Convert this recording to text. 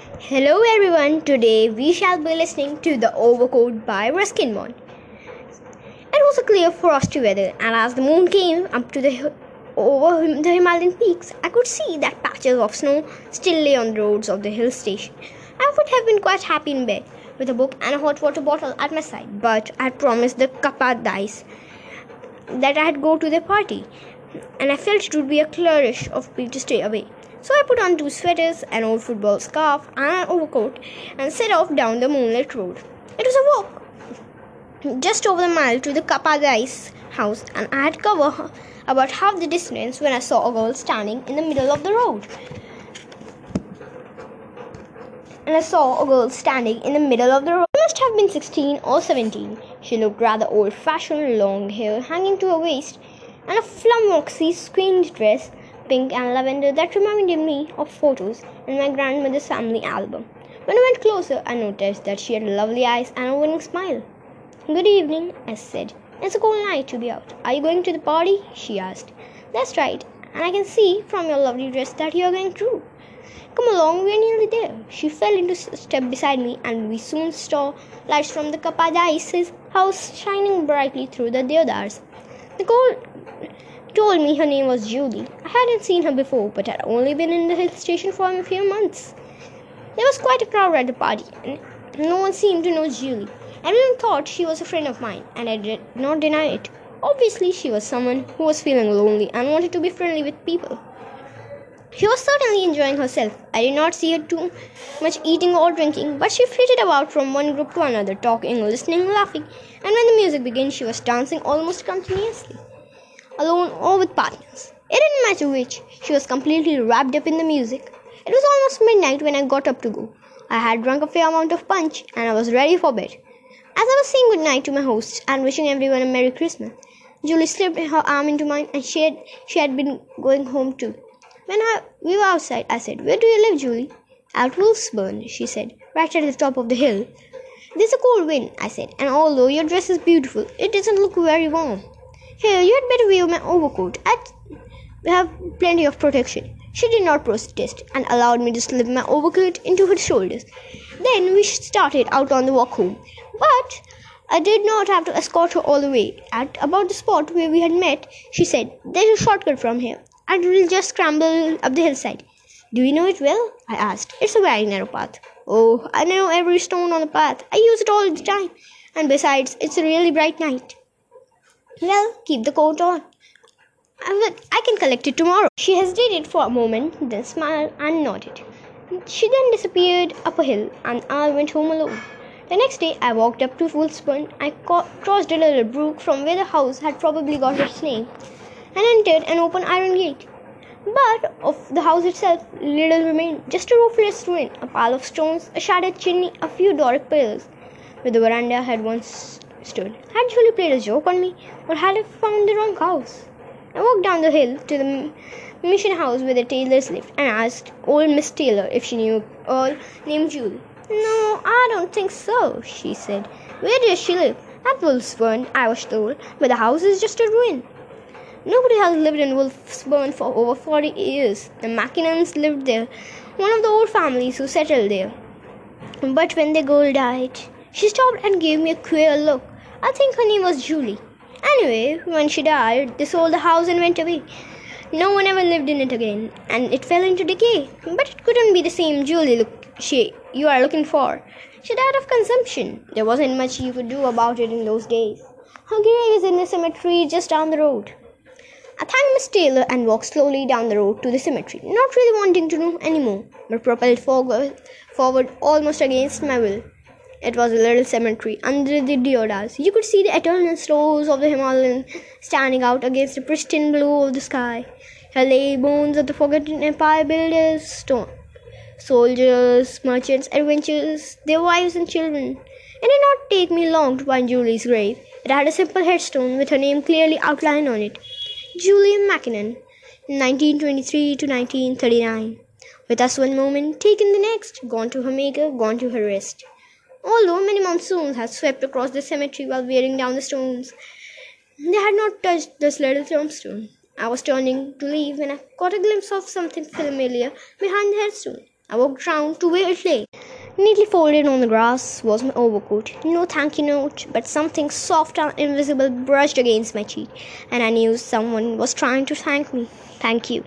Hello everyone, today we shall be listening to The Overcoat by Ruskin Bond. It was a clear frosty weather, and as the moon came up to the over the Himalayan peaks, I could see that patches of snow still lay on the roads of the hill station. I would have been quite happy in bed with a book and a hot water bottle at my side, but I had promised the Kappa that I'd go to the party, and I felt it would be a flourish of me to stay away. So I put on two sweaters, an old football scarf, and an overcoat and set off down the moonlit road. It was a walk just over a mile to the Kapadia's house, and I had covered about half the distance when I saw a girl standing in the middle of the road. And I saw a girl standing in the middle of the road. She must have been 16 or 17. She looked rather old fashioned, long hair hanging to her waist, and a flamboxy squint dress pink and lavender that reminded me of photos in my grandmother's family album. When I went closer, I noticed that she had lovely eyes and a winning smile. Good evening, I said. It's a cold night to be out. Are you going to the party? she asked. That's right, and I can see from your lovely dress that you are going too. Come along, we are nearly there. She fell into step beside me, and we soon saw lights from the Kapadias' house shining brightly through the deodars. The cold told me her name was Julie. I hadn't seen her before, but had only been in the hill station for a few months. There was quite a crowd at the party, and no one seemed to know Julie. Everyone thought she was a friend of mine, and I did not deny it. Obviously, she was someone who was feeling lonely and wanted to be friendly with people. She was certainly enjoying herself. I did not see her too much eating or drinking, but she flitted about from one group to another, talking, listening, laughing, and when the music began, she was dancing almost continuously alone or with partners. It didn't matter which, she was completely wrapped up in the music. It was almost midnight when I got up to go. I had drunk a fair amount of punch and I was ready for bed. As I was saying good night to my hosts and wishing everyone a Merry Christmas, Julie slipped her arm into mine and she had, she had been going home too. When I, we were outside, I said, Where do you live, Julie? At Wolfsburn, she said, right at the top of the hill. There's a cold wind, I said, and although your dress is beautiful, it doesn't look very warm. Here, you had better wear my overcoat. I have plenty of protection. She did not protest and allowed me to slip my overcoat into her shoulders. Then we started out on the walk home. But I did not have to escort her all the way. At about the spot where we had met, she said, There's a shortcut from here, and we'll just scramble up the hillside. Do you know it well? I asked. It's a very narrow path. Oh, I know every stone on the path. I use it all the time. And besides, it's a really bright night. Well, keep the coat on. I, will, I can collect it tomorrow. She hesitated for a moment, then smiled and nodded. She then disappeared up a hill, and I went home alone. The next day, I walked up to Wolfsburn. I crossed a little brook from where the house had probably got its name, and entered an open iron gate. But of the house itself, little remained. Just a roofless ruin, a pile of stones, a shattered chimney, a few Doric pillars, where the veranda had once stood. Had Julie played a joke on me, or had I found the wrong house? I walked down the hill to the mission house where the Taylors lived and asked old Miss Taylor if she knew a girl named Julie. No, I don't think so, she said. Where does she live? At Wolfsburn, I was told, but the house is just a ruin. Nobody has lived in Wolfsburn for over 40 years. The Mackinnons lived there, one of the old families who settled there. But when the girl died, she stopped and gave me a queer look. I think her name was Julie. Anyway, when she died, they sold the house and went away. No one ever lived in it again, and it fell into decay. But it couldn't be the same Julie look she you are looking for. She died of consumption. There wasn't much you could do about it in those days. Her grave is in the cemetery just down the road. I thanked Miss Taylor and walked slowly down the road to the cemetery, not really wanting to know any more, but propelled forward, forward almost against my will. It was a little cemetery under the deodars. You could see the eternal snows of the Himalayan standing out against the pristine blue of the sky. Here lay bones of the forgotten empire builders, stone, soldiers, merchants, adventurers, their wives and children. It did not take me long to find Julie's grave. It had a simple headstone with her name clearly outlined on it. Julie Mackinnon, 1923 to 1939. With us one moment, taken the next, gone to her maker, gone to her rest. Although many monsoons had swept across the cemetery while wearing down the stones, they had not touched this little tombstone. I was turning to leave when I caught a glimpse of something familiar behind the headstone. I walked round to where it lay. Neatly folded on the grass was my overcoat. No thank you note, but something soft and invisible brushed against my cheek, and I knew someone was trying to thank me. Thank you.